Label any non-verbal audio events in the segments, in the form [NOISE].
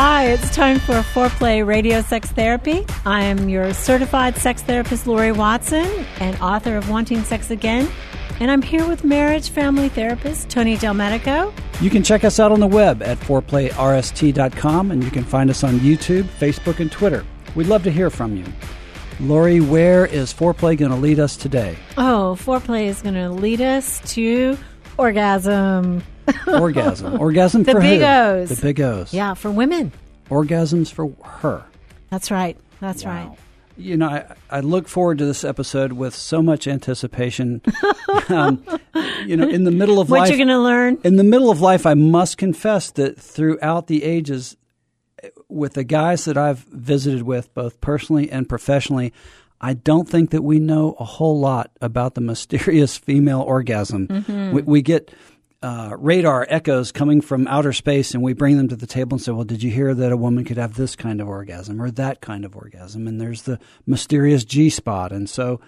Hi, it's time for Foreplay Radio Sex Therapy. I am your certified sex therapist, Laurie Watson, and author of Wanting Sex Again. And I'm here with marriage family therapist, Tony Delmedico. You can check us out on the web at foreplayrst.com, and you can find us on YouTube, Facebook, and Twitter. We'd love to hear from you. Laurie, where is foreplay going to lead us today? Oh, foreplay is going to lead us to orgasm. [LAUGHS] Orgasm. Orgasm The for big who? O's. The big O's. Yeah, for women. Orgasms for her. That's right. That's right. You know, I, I look forward to this episode with so much anticipation. [LAUGHS] um, you know, in the middle of What life, you're going to learn? in the middle of life, I must confess that throughout the ages, with the guys that I've visited with, both personally and professionally, I don't think that we know a whole lot about the mysterious [LAUGHS] female orgasm. Mm-hmm. We, we get uh, radar echoes coming from outer space, and we bring them to the table and say, "Well, did you hear that a woman could have this kind of orgasm or that kind of orgasm?" And there's the mysterious G spot, and so.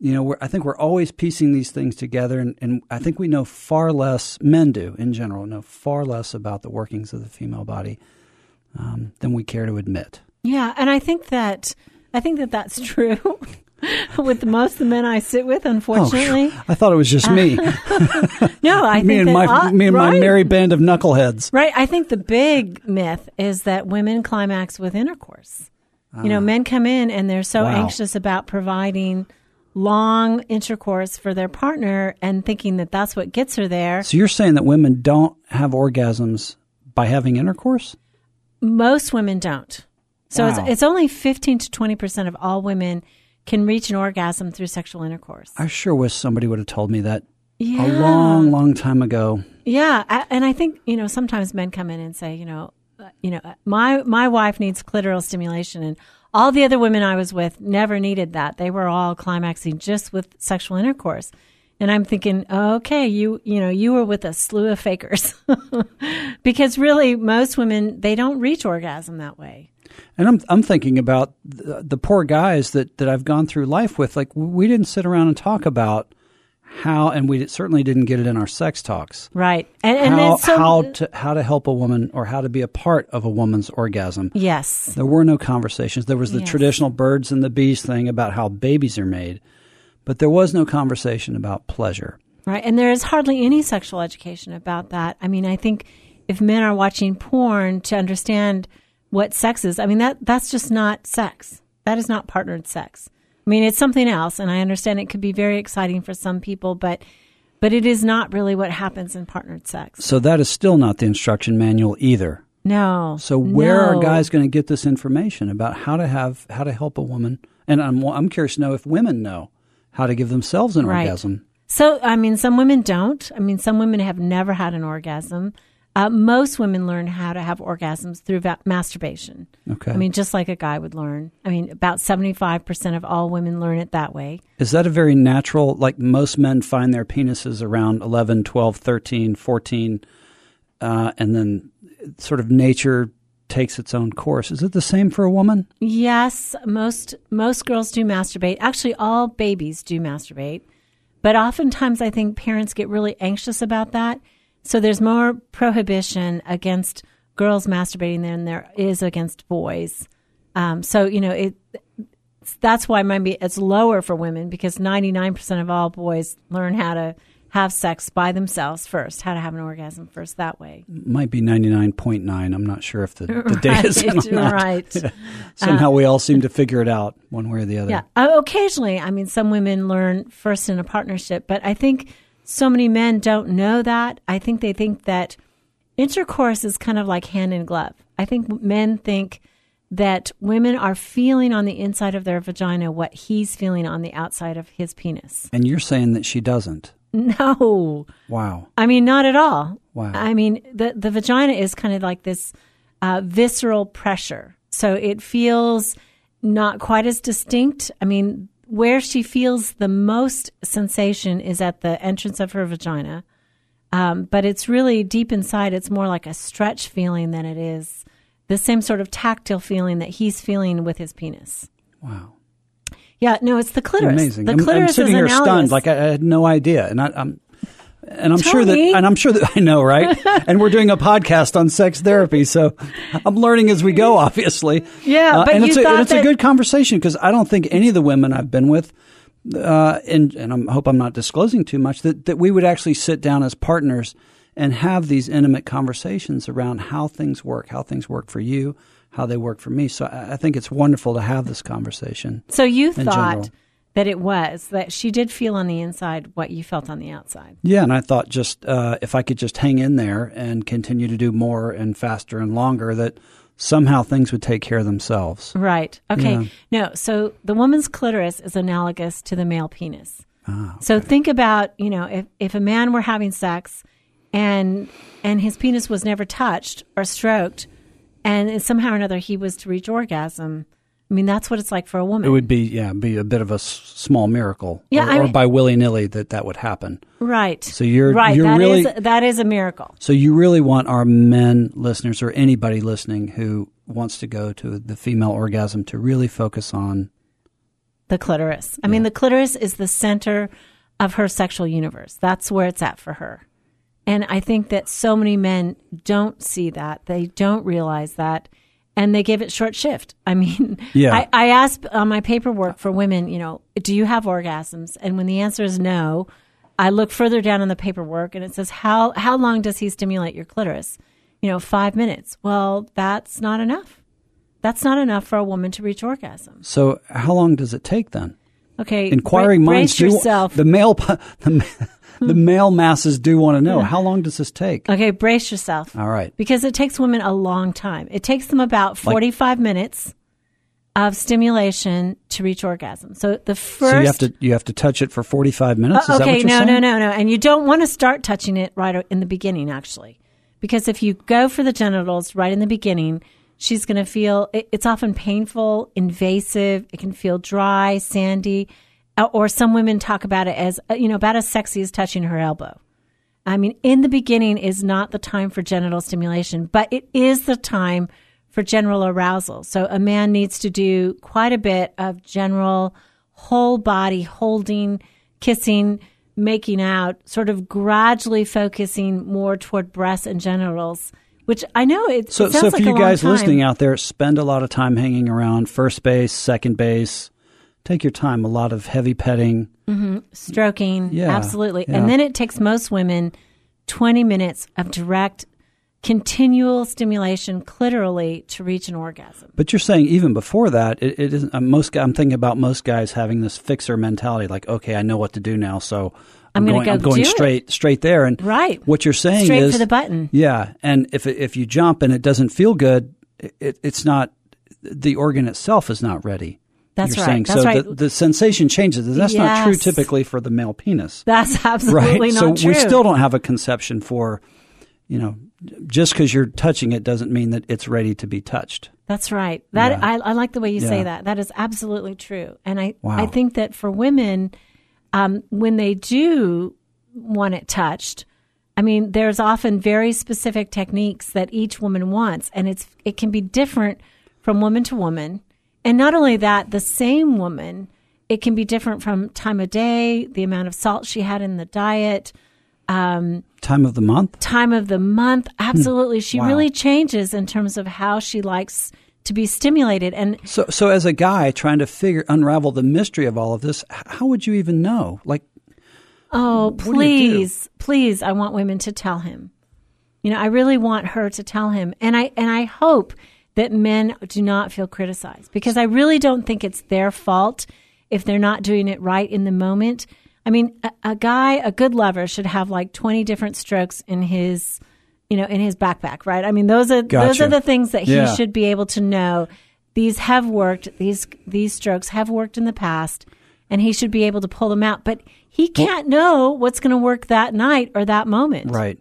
You know, I think we're always piecing these things together, and, and I think we know far less, men do in general, know far less about the workings of the female body um, than we care to admit. Yeah, and I think that I think that that's true [LAUGHS] with most of the men I sit with. Unfortunately, I thought it was just me, [LAUGHS] no, I me think and that, my uh, me and my merry band of knuckleheads. Right. I think the big myth is that women climax with intercourse. You know, men come in and they're so Ah. Wow. anxious about providing long intercourse for their partner and thinking that that's what gets her there. So you're saying that women don't have orgasms by having intercourse? Most women don't. So Wow. it's, it's only 15 to 20% of all women can reach an orgasm through sexual intercourse. I sure wish somebody would have told me that Yeah. a long, long time ago. Yeah, I, and I think you know sometimes men come in and say, you know, uh, you know, my my wife needs clitoral stimulation, and all the other women I was with never needed that. They were all climaxing just with sexual intercourse. And I'm thinking, okay, you you know, you were with a slew of fakers, [LAUGHS] because really most women they don't reach orgasm that way. And I'm I'm thinking about the, the poor guys that, that I've gone through life with. Like we didn't sit around and talk about how, and we certainly didn't get it in our sex talks. Right, and and how so how to how to help a woman or how to be a part of a woman's orgasm. yes, There were no conversations. There was the Yes. traditional birds and the bees thing about how babies are made, but there was no conversation about pleasure. Right. And there is hardly any sexual education about that. I mean, I think if men are watching porn to understand what sex is, I mean, that, that's just not sex. That is not partnered sex. I mean, it's something else. And I understand it could be very exciting for some people, but, but it is not really what happens in partnered sex. So that is still not the instruction manual either. No. So where no. are guys going to get this information about how to have how to help a woman? And I'm I'm curious to know if women know how to give themselves an Right. orgasm. So, I mean, some women don't. I mean, some women have never had an orgasm. Uh, most women learn how to have orgasms through va- masturbation. Okay. I mean, just like a guy would learn. I mean, about 75% of all women learn it that way. Is that a very natural, like most men find their penises around 11, 12, 13, 14, uh, and then sort of nature takes its own course. Is it the same for a woman? Yes, most most girls do masturbate. Actually, all babies do masturbate. But oftentimes I think parents get really anxious about that. So there's more prohibition against girls masturbating than there is against boys. Um, so, you know, it that's why maybe it's lower for women because 99% of all boys learn how to have sex by themselves first, how to have an orgasm first that way. Might be 99.9. I'm not sure if the, the [LAUGHS] data is right, right. [LAUGHS] Somehow we all seem to figure it out one way or the other. Yeah. Uh, occasionally, I mean, some women learn first in a partnership, but I think so many men don't know that. I think they think that intercourse is kind of like hand in glove. I think men think that women are feeling on the inside of their vagina what he's feeling on the outside of his penis. And you're saying that she doesn't. No. Wow. I mean, not at all. Wow. I mean, the, the vagina is kind of like this uh, visceral pressure. So it feels not quite as distinct. I mean, where she feels the most sensation is at the entrance of her vagina. Um, but it's really deep inside, it's more like a stretch feeling than it is the same sort of tactile feeling that he's feeling with his penis. Wow. Yeah, no, it's the clitoris. Amazing. The I'm, clitoris I'm sitting is here analogous. stunned, like I, I had no idea, and I, I'm. And I'm sure that, and I'm sure that [LAUGHS] I know, right? and we're doing a podcast on sex therapy, so I'm learning as we go, obviously. Yeah, Uh, but and it's, a, and it's a good conversation because I don't think any of the women I've been with, uh, and and I hope I'm not disclosing too much, that that we would actually sit down as partners and have these intimate conversations around how things work, how things work for you, how they work for me. So I, I think it's wonderful to have this conversation. So you thought general. That it was that she did feel on the inside what you felt on the outside. Yeah, and I thought just uh, if I could just hang in there and continue to do more and faster and longer, that somehow things would take care of themselves. Right. Okay. Yeah. No. So the woman's clitoris is analogous to the male penis. Ah, So think about you know if if a man were having sex and and his penis was never touched or stroked, and somehow or another he was to reach orgasm. I mean that's what it's like for a woman. It would be yeah, be a bit of a s- small miracle, Yeah, or, I or by willy nilly that that would happen. right. So you're right. you're that really is- that is a miracle. so you really want our men listeners or anybody listening who wants to go to the female orgasm to really focus on The clitoris. I mean, the clitoris is the center of her sexual universe. That's where it's at for her. And I think that so many men don't see that. They don't realize that. And they give it short shift. I mean, [LAUGHS] Yeah. I, I asked on my paperwork for women, you know, do you have orgasms? And when the answer is no, I look further down in the paperwork and it says, how, how long does he stimulate your clitoris? You know, five minutes. Well, that's not enough. That's not enough for a woman to reach orgasm. So how long does it take then? Okay. Inquiring minds brace do yourself. the male [LAUGHS] the, the male masses do want to know how long does this take? Okay, brace yourself. All right. Because it takes women a long time. It takes them about 45 minutes of stimulation to reach orgasm. So the first So you have to you have to touch it for 45 minutes. Is Uh, that okay, what you're no, saying? no, no, no. And you don't want to start touching it right in the beginning, actually. Because if you go for the genitals right in the beginning, she's going to feel it, it's often painful, invasive. It can feel dry, sandy. Uh, Or some women talk about it as, uh, you know, about as sexy as touching her elbow. I mean, in the beginning is not the time for genital stimulation, but it is the time for general arousal. So a man needs to do quite a bit of general whole body holding, kissing, making out, sort of gradually focusing more toward breasts and genitals, which I know it, So, it sounds so like for you guys listening out there, spend a lot of time hanging around first base, second base. Take your time. A lot of heavy petting. stroking, Yeah, absolutely. yeah. And then it takes most women 20 minutes of direct, continual stimulation clitorally to reach an orgasm. But you're saying even before that, it, it isn't. Uh, most I'm thinking about most guys having this fixer mentality, like, okay, I know what to do now, so I'm gonna going. go I'm going do it. straight, straight there. And Right. what you're saying Straight is for the button. Yeah, and if if you jump and it doesn't feel good, it, it's not. The organ itself is not ready. That's you're right. Saying. That's so right. The, the sensation changes. That's not true typically for the male penis. That's absolutely right. not so true. we still don't have a conception for, you know, just because you're touching it doesn't mean that it's ready to be touched. That's right. That Yeah. I, I like the way you Yeah. say that. That is absolutely true. And I Wow. I think that for women, um, when they do want it touched, I mean, there's often very specific techniques that each woman wants, and it's it can be different from woman to woman. And not only that, the same woman, it can be different from time of day, the amount of salt she had in the diet, um, time of the month, time of the month. Absolutely, she wow. really changes in terms of how she likes to be stimulated. And so, so as a guy trying to figure unravel the mystery of all of this, how would you even know? Like, oh, please, please, I want women to tell him. You know, I really want her to tell him, and I and I hope that men do not feel criticized because I really don't think it's their fault if they're not doing it right in the moment. I mean, a, a guy, a good lover, should have like twenty different strokes in his you know, in his backpack, right? I mean, those are gotcha. those are the things that he yeah. should be able to know. These have worked. These these strokes have worked in the past, and he should be able to pull them out. But he can't well, know what's going to work that night or that moment. Right.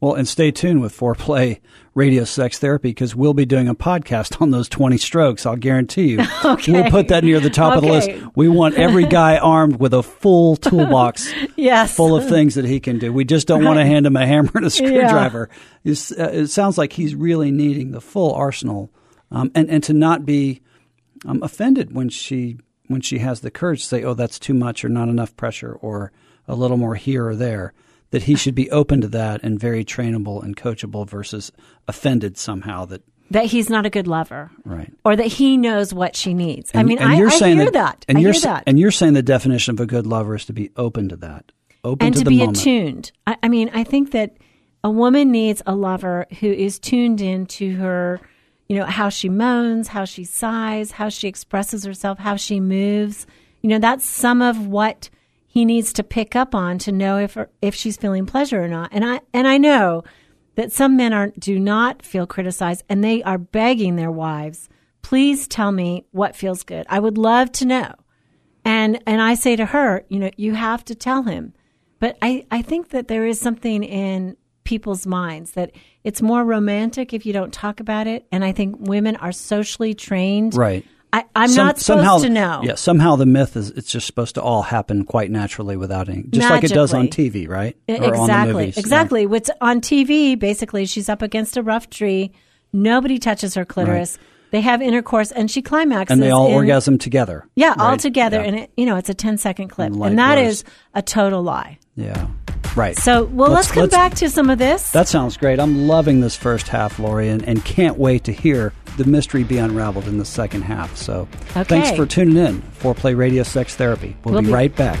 Well, and stay tuned with Foreplay Radio Sex Therapy because we'll be doing a podcast on those 20 strokes. I'll guarantee you. [LAUGHS] okay. We'll put that near the top okay. of the list. We want every [LAUGHS] guy armed with a full toolbox yes. full of things that he can do. We just don't right. want to hand him a hammer and a [LAUGHS] screwdriver. Yeah. Uh, it sounds like he's really needing the full arsenal um, and, and to not be um, offended when she when she has the courage to say, oh, that's too much or not enough pressure or a little more here or there that he should be open to that and very trainable and coachable versus offended somehow that that he's not a good lover, right? Or that he knows what she needs. And, I mean, I, you're I saying hear that, that. And I you're hear that. and you're saying the definition of a good lover is to be open to that, open and to, to be moment. attuned. I, I mean, I think that a woman needs a lover who is tuned into her, you know, how she moans, how she sighs, how she expresses herself, how she moves. You know, that's some of what he needs to pick up on to know if if she's feeling pleasure or not. And I and I know that some men are do not feel criticized and they are begging their wives, "Please tell me what feels good. I would love to know." And and I say to her, you know, you have to tell him. But I I think that there is something in people's minds that it's more romantic if you don't talk about it and I think women are socially trained right I, am Some, not supposed somehow, to know. Yeah, somehow the myth is it's just supposed to all happen quite naturally without any, just Magically. like it does on TV, right? Or exactly, exactly. Yeah. What's on TV? Basically, she's up against a rough tree. Nobody touches her clitoris. Right. They have intercourse, and she climaxes, and they all in, orgasm together. Yeah, right? all together, yeah. and it, you know it's a 10 second clip, and, and that is a total lie. Yeah. Right. So, well, let's, let's come let's, back to some of this. That sounds great. I'm loving this first half, Laurie, and, and can't wait to hear the mystery be unraveled in the second half. So, okay. thanks for tuning in. Foreplay Radio Sex Therapy. We'll, we'll be, be right back.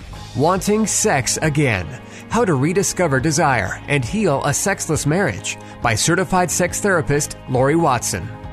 Wanting Sex Again How to Rediscover Desire and Heal a Sexless Marriage by certified sex therapist Laurie Watson.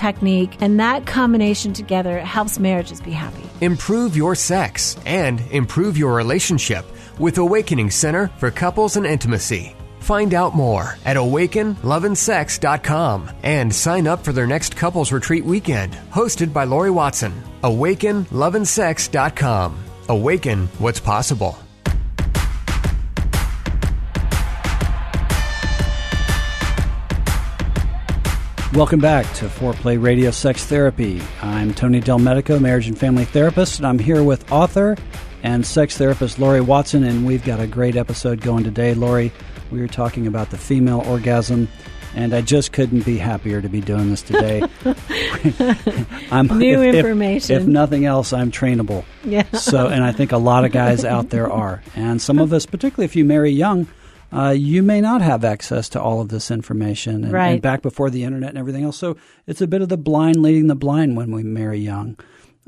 technique, and that combination together helps marriages be happy. Improve your sex and improve your relationship with Awakening Center for Couples and Intimacy. Find out more at awakenloveandsex.com and sign up for their next couples retreat weekend, hosted by Laurie Watson. Awakenloveandsex.com. Awaken what's possible. Welcome back to Foreplay Radio Sex Therapy. I'm Tony Del Medico, marriage and family therapist, and I'm here with author and sex therapist Laurie Watson, and we've got a great episode going today. Laurie, we were talking about the female orgasm and I just couldn't be happier to be doing this today. [LAUGHS] I'm New if, if- information. If, nothing else, I'm trainable. Yeah. So, and I think a lot of guys out there are, and some of us, particularly if you marry young. Uh, you may not have access to all of this information, and, Right. and back before the internet and everything else. So it's a bit of the blind leading the blind when we marry young.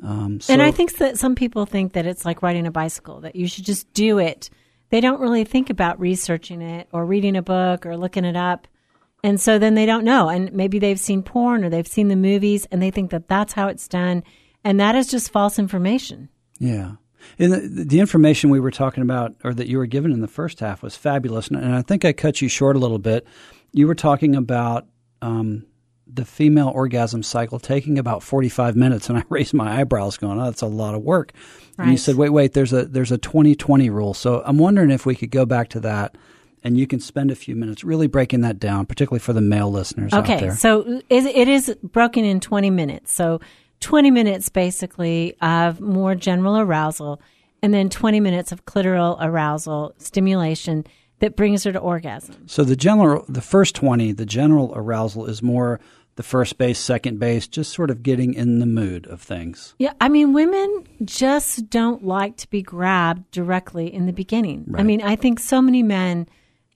Um, so, and I think that some people think that it's like riding a bicycle, that you should just do it. They don't really think about researching it or reading a book or looking it up. And so then they don't know. And maybe they've seen porn or they've seen the movies and they think that that's how it's done. And that is just false information. Yeah. And the, the information we were talking about, or that you were given in the first half, was fabulous. And, and I think I cut you short a little bit. You were talking about um, the female orgasm cycle taking about 45 minutes. And I [LAUGHS] raised my eyebrows, going, oh, that's a lot of work. And you said, wait, wait, there's a, there's a 20 20 rule. So I'm wondering if we could go back to that and you can spend a few minutes really breaking that down, particularly for the male listeners out Okay, so it, it is broken in 20 minutes. So 20 minutes basically of more general arousal, and then 20 minutes of clitoral arousal stimulation that brings her to orgasm. So the general, the first twenty, the general arousal is more the first base, second base, just sort of getting in the mood of things. Yeah, I mean, women just don't like to be grabbed directly in the beginning. Right. I mean, I think so many men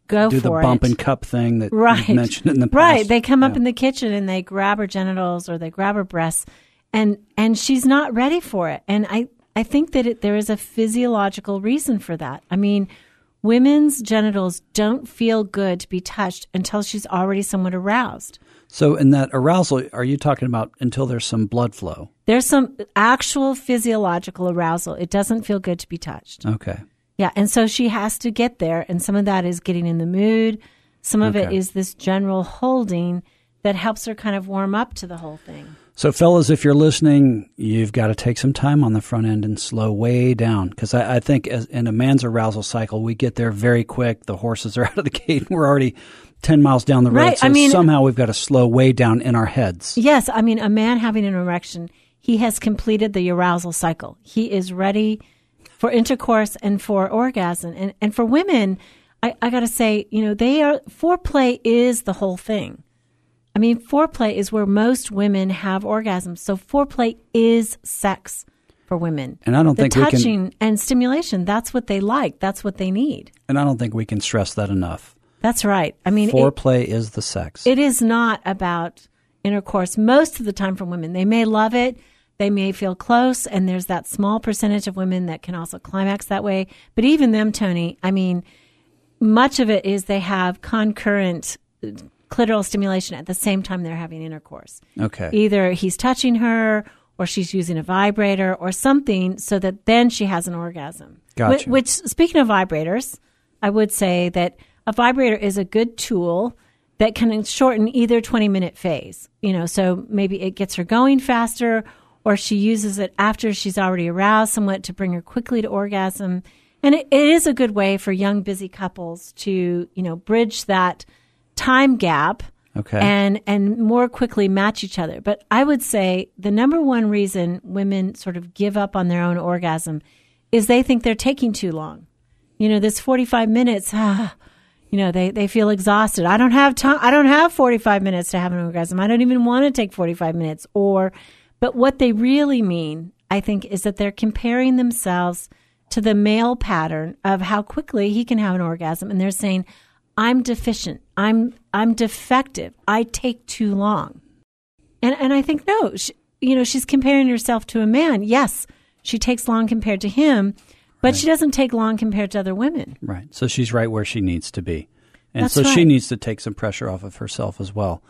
go Do the bump it. and cup thing that right. mentioned in the past. Right. They come up Yeah. in the kitchen and they grab her genitals or they grab her breasts and and she's not ready for it. And I I think that it, there is a physiological reason for that. I mean, women's genitals don't feel good to be touched until she's already somewhat aroused. So in that arousal, are you talking about until there's some blood flow? There's some actual physiological arousal. It doesn't feel good to be touched. Okay. Yeah, and so she has to get there, and some of that is getting in the mood. Some of it Okay. is this general holding that helps her kind of warm up to the whole thing. So, fellas, if you're listening, you've got to take some time on the front end and slow way down. Because I, I think as, in a man's arousal cycle, we get there very quick. The horses are [LAUGHS] out of the gate. We're already 10 miles down the road. Right, So I mean- somehow we've got to slow way down in our heads. Yes, I mean, a man having an erection, he has completed the arousal cycle. He is ready for intercourse and for orgasm. And, and for women, I, I got to say, you know, they are, foreplay is the whole thing. I mean, foreplay is where most women have orgasms. So foreplay is sex for women. And I don't the think we can- touching and stimulation, that's what they like. That's what they need. And I don't think we can stress that enough. That's right. I mean, Foreplay is the sex. it is not about intercourse most of the time for women. They may love it, they may feel close, and there's that small percentage of women that can also climax that way. But even them, Tony, I mean, much of it is they have concurrent clitoral stimulation at the same time they're having intercourse. okay. Either he's touching her or she's using a vibrator or something so that then she has an orgasm. Gotcha. Wh- Which, speaking of vibrators, I would say that a vibrator is a good tool that can shorten either 20 minute phase. You know, so maybe it gets her going faster or she uses it after she's already aroused somewhat to bring her quickly to orgasm. And it, it is a good way for young, busy couples to, you know, bridge that time gap Okay. and and more quickly match each other. But I would say the number one reason women sort of give up on their own orgasm is they think they're taking too long. You know, this 45 minutes, ah, you know, they, they feel exhausted. I don't have time. I don't have 45 minutes to have an orgasm. I don't even want to take 45 minutes or, but what they really mean, I think, is that they're comparing themselves to the male pattern of how quickly he can have an orgasm. And they're saying, I'm deficient. I'm, I'm defective. I take too long. And, and I think, no, she, you know, she's comparing herself to a man. Yes, she takes long compared to him, but she doesn't take long compared to other women. Right. So she's right where she needs to be. And That's so she needs to take some pressure off of herself as well.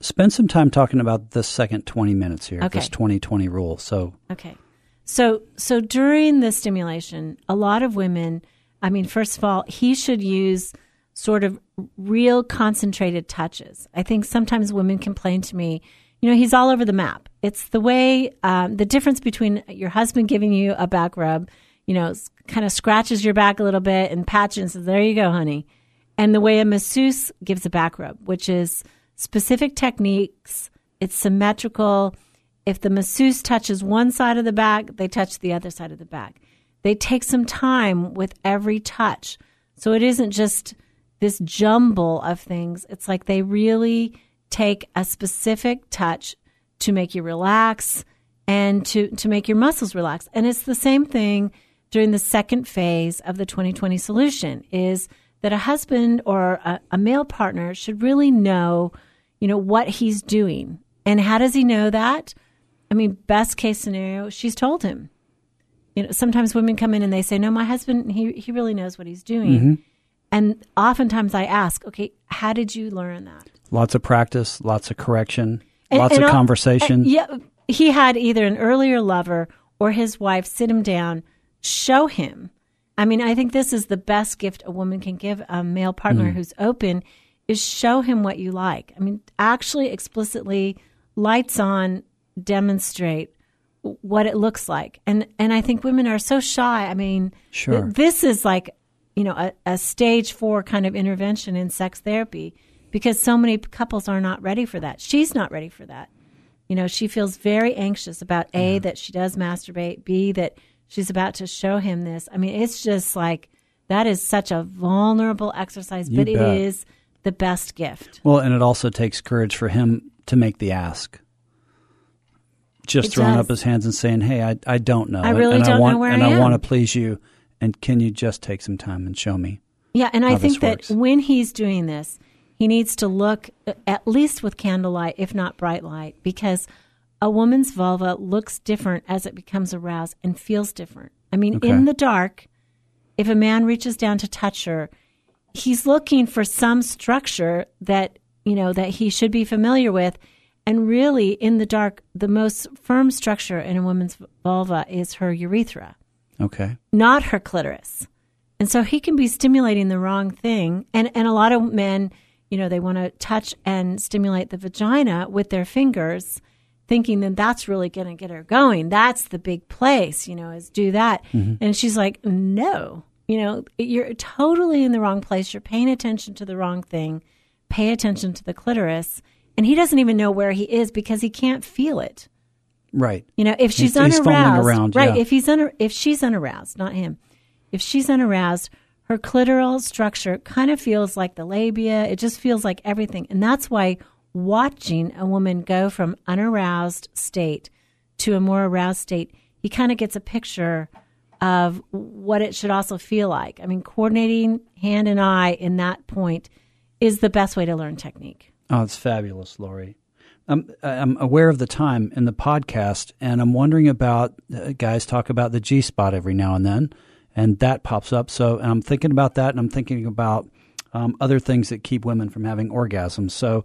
Spend some time talking about this second 20 minutes here, Okay. this 2020 rule. So, Okay. So so during the stimulation, a lot of women, I mean, first of all, he should use sort of real concentrated touches. I think sometimes women complain to me, you know, he's all over the map. It's the way, um, the difference between your husband giving you a back rub, you know, kind of scratches your back a little bit and patches and says, there you go, honey. And the way a masseuse gives a back rub, which is specific techniques, it's symmetrical. If the masseuse touches one side of the back, they touch the other side of the back. They take some time with every touch. So it isn't just this jumble of things. It's like they really take a specific touch to make you relax and to, to make your muscles relax. And it's the same thing during the second phase of the 2020 solution is that a husband or a, a male partner should really know, you know, what he's doing. And how does he know that? I mean, best case scenario, she's told him. You know, sometimes women come in and they say, "No, my husband, he he really knows what he's doing." Mm-hmm. And oftentimes I ask, "Okay, how did you learn that?" Lots of practice, lots of correction, And- lots and of conversation. and yeah, he had either an earlier lover or his wife sit him down, show him. I mean, I think this is the best gift a woman can give a male partner hmm. who's open is show him what you like. I mean, actually explicitly lights on demonstrate what it looks like. And and I think women are so shy. I mean, Sure. th- this is like, you know, a, a stage 4 kind of intervention in sex therapy because so many couples are not ready for that. She's not ready for that. You know, she feels very anxious about A, mm-hmm. that she does masturbate, B, that she's about to show him this. I mean, it's just like that is such a vulnerable exercise, You but it bet. is the best gift. Well, and it also takes courage for him to make the ask. Just It throwing does. up his hands and saying, "Hey, I, I don't know. I and- really and don't know want, where and I I want to please you. And can you just take some time and show me?" Yeah, and I think that works. when he's doing this, he needs to look uh, at least with candlelight, if not bright light, because a woman's vulva looks different as it becomes aroused and feels different. I mean, Okay. in the dark, if a man reaches down to touch her, he's looking for some structure that, you know, that he should be familiar with. And really, in the dark, the most firm structure in a woman's vulva is her urethra Okay. not her clitoris. And so he can be stimulating the wrong thing. And, and a lot of men, you know, they want to touch and stimulate the vagina with their fingers, thinking that that's really going to get her going. That's the big place, you know, is do that. Mm-hmm. And she's like, no, you know, you're totally in the wrong place. You're paying attention to the wrong thing. Pay attention to the clitoris. And he doesn't even know where he is because he can't feel it. Right. You know, if she's He's- he's unaroused, around, right? yeah. If he's un, if she's unaroused, not him. If she's unaroused, her clitoral structure kind of feels like the labia. It just feels like everything, and that's why watching a woman go from unaroused state to a more aroused state, he kind of gets a picture of what it should also feel like. I mean, coordinating hand and eye in that point is the best way to learn technique. Oh, it's fabulous, Laurie. I'm, I'm aware of the time in the podcast, and I'm wondering about uh, guys talk about the G spot every now and then, and that pops up. So and I'm thinking about that, and I'm thinking about um, other things that keep women from having orgasms. So,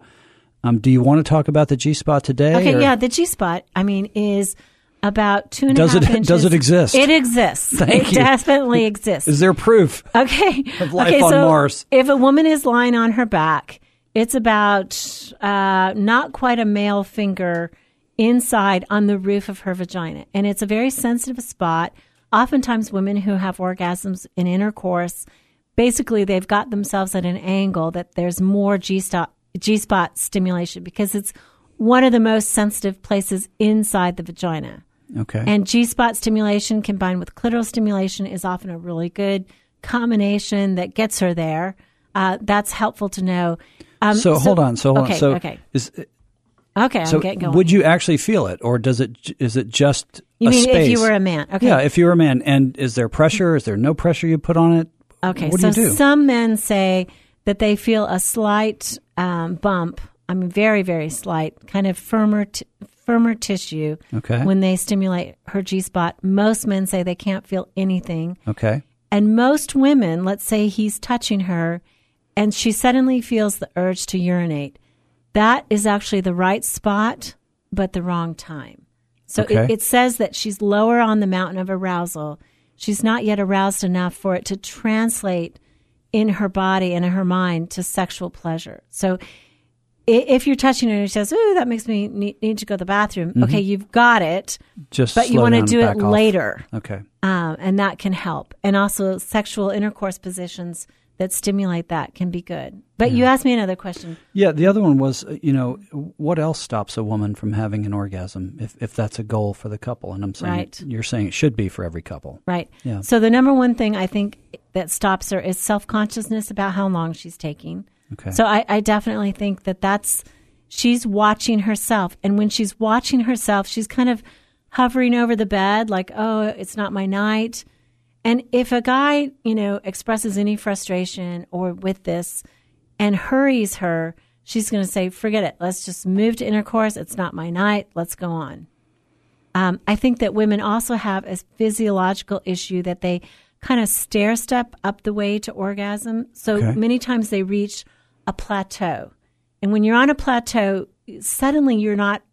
um, do you want to talk about the G spot today? Okay, or- yeah, the G spot, I mean, is about two and a half Does it- inches. does it exist? It exists. [LAUGHS] Thank it you. definitely exists. Is there proof? okay. of life okay, on so Mars? If a woman is lying on her back, it's about uh, not quite a male finger inside on the roof of her vagina. And it's a very sensitive spot. Oftentimes, women who have orgasms in intercourse, basically, they've got themselves at an angle that there's more G spot stimulation because it's one of the most sensitive places inside the vagina. Okay. And G spot stimulation combined with clitoral stimulation is often a really good combination that gets her there. Uh, that's helpful to know. Um, so, hold on. So hold okay, on. So okay, is okay. so I'm getting going. would you actually feel it, or does it? Is it just You a mean space? if you were a man? Okay. Yeah, if you were a man, and is there pressure? Is there no pressure you put on it? Okay, What so do you do? some men say that they feel a slight um, bump. I mean, very, very slight, kind of firmer, t- firmer tissue Okay. when they stimulate her G spot. Most men say they can't feel anything. Okay. And most women, let's say he's touching her and she suddenly feels the urge to urinate. That is actually the right spot, but the wrong time. So Okay. it, it says that she's lower on the mountain of arousal. She's not yet aroused enough for it to translate in her body and in her mind to sexual pleasure. So if you're touching her and she says, "Ooh, that makes me need, need to go to the bathroom," okay, you've got it, Just but you want to do it off. later Okay. um, and that can help. And also, sexual intercourse positions that stimulate that can be good. But you asked me another question. Yeah, the other one was, uh, you know, what else stops a woman from having an orgasm if, if that's a goal for the couple? And I'm saying, Right. you're saying it should be for every couple. Right. Yeah. So the number one thing I think that stops her is self consciousness about how long she's taking. Okay. So I, I definitely think that that's she's watching herself, and when she's watching herself, she's kind of hovering over the bed, like, "Oh, it's not my night." And if a guy, you know, expresses any frustration or with this and hurries her, she's going to say, forget it. Let's just move to intercourse. It's not my night. Let's go on. Um, I think that women also have a physiological issue that they kind of stair step up the way to orgasm. So Okay. many times they reach a plateau. And when you're on a plateau, suddenly you're not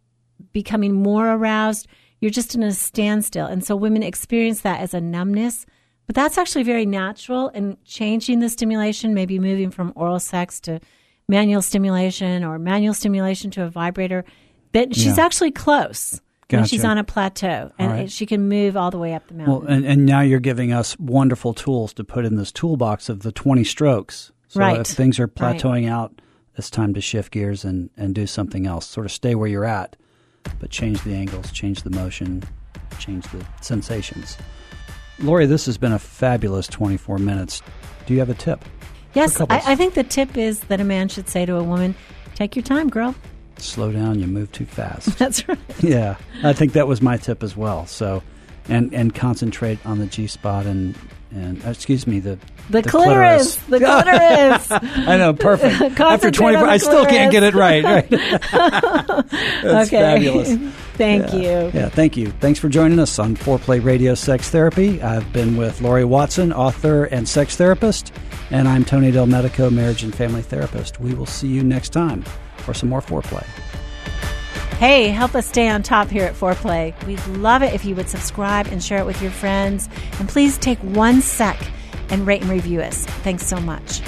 becoming more aroused. You're just in a standstill. And so women experience that as a numbness. But that's actually very natural and changing the stimulation, maybe moving from oral sex to manual stimulation or manual stimulation to a vibrator, that she's Yeah. actually close when she's on a plateau and right. she can move all the way up the mountain. Well, and, and now you're giving us wonderful tools to put in this toolbox of the 20 strokes. So Right. if things are Right. plateauing out, it's time to shift gears and, and do something else. Sort of stay where you're at, but change the angles, change the motion, change the sensations. Laurie, this has been a fabulous 24 minutes. Do you have a tip? yes. I, I think the tip is that a man should say to a woman, take your time, girl. Slow down, you move too fast. [LAUGHS] That's right. yeah, I think that was my tip as well. So, and and concentrate on the G spot and and uh, excuse me the The, clitoris. The [LAUGHS] clitoris. I know, perfect. [LAUGHS] After Concentrate 24, I still can't get it right. right? That's okay. fabulous. Thank you. Yeah, thank you. Thanks for joining us on Foreplay Radio Sex Therapy. I've been with Laurie Watson, author and sex therapist, and I'm Tony Del Medico, marriage and family therapist. We will see you next time for some more foreplay. Hey, help us stay on top here at Foreplay. We'd love it if you would subscribe and share it with your friends. And please take one sec and rate and review us. Thanks so much.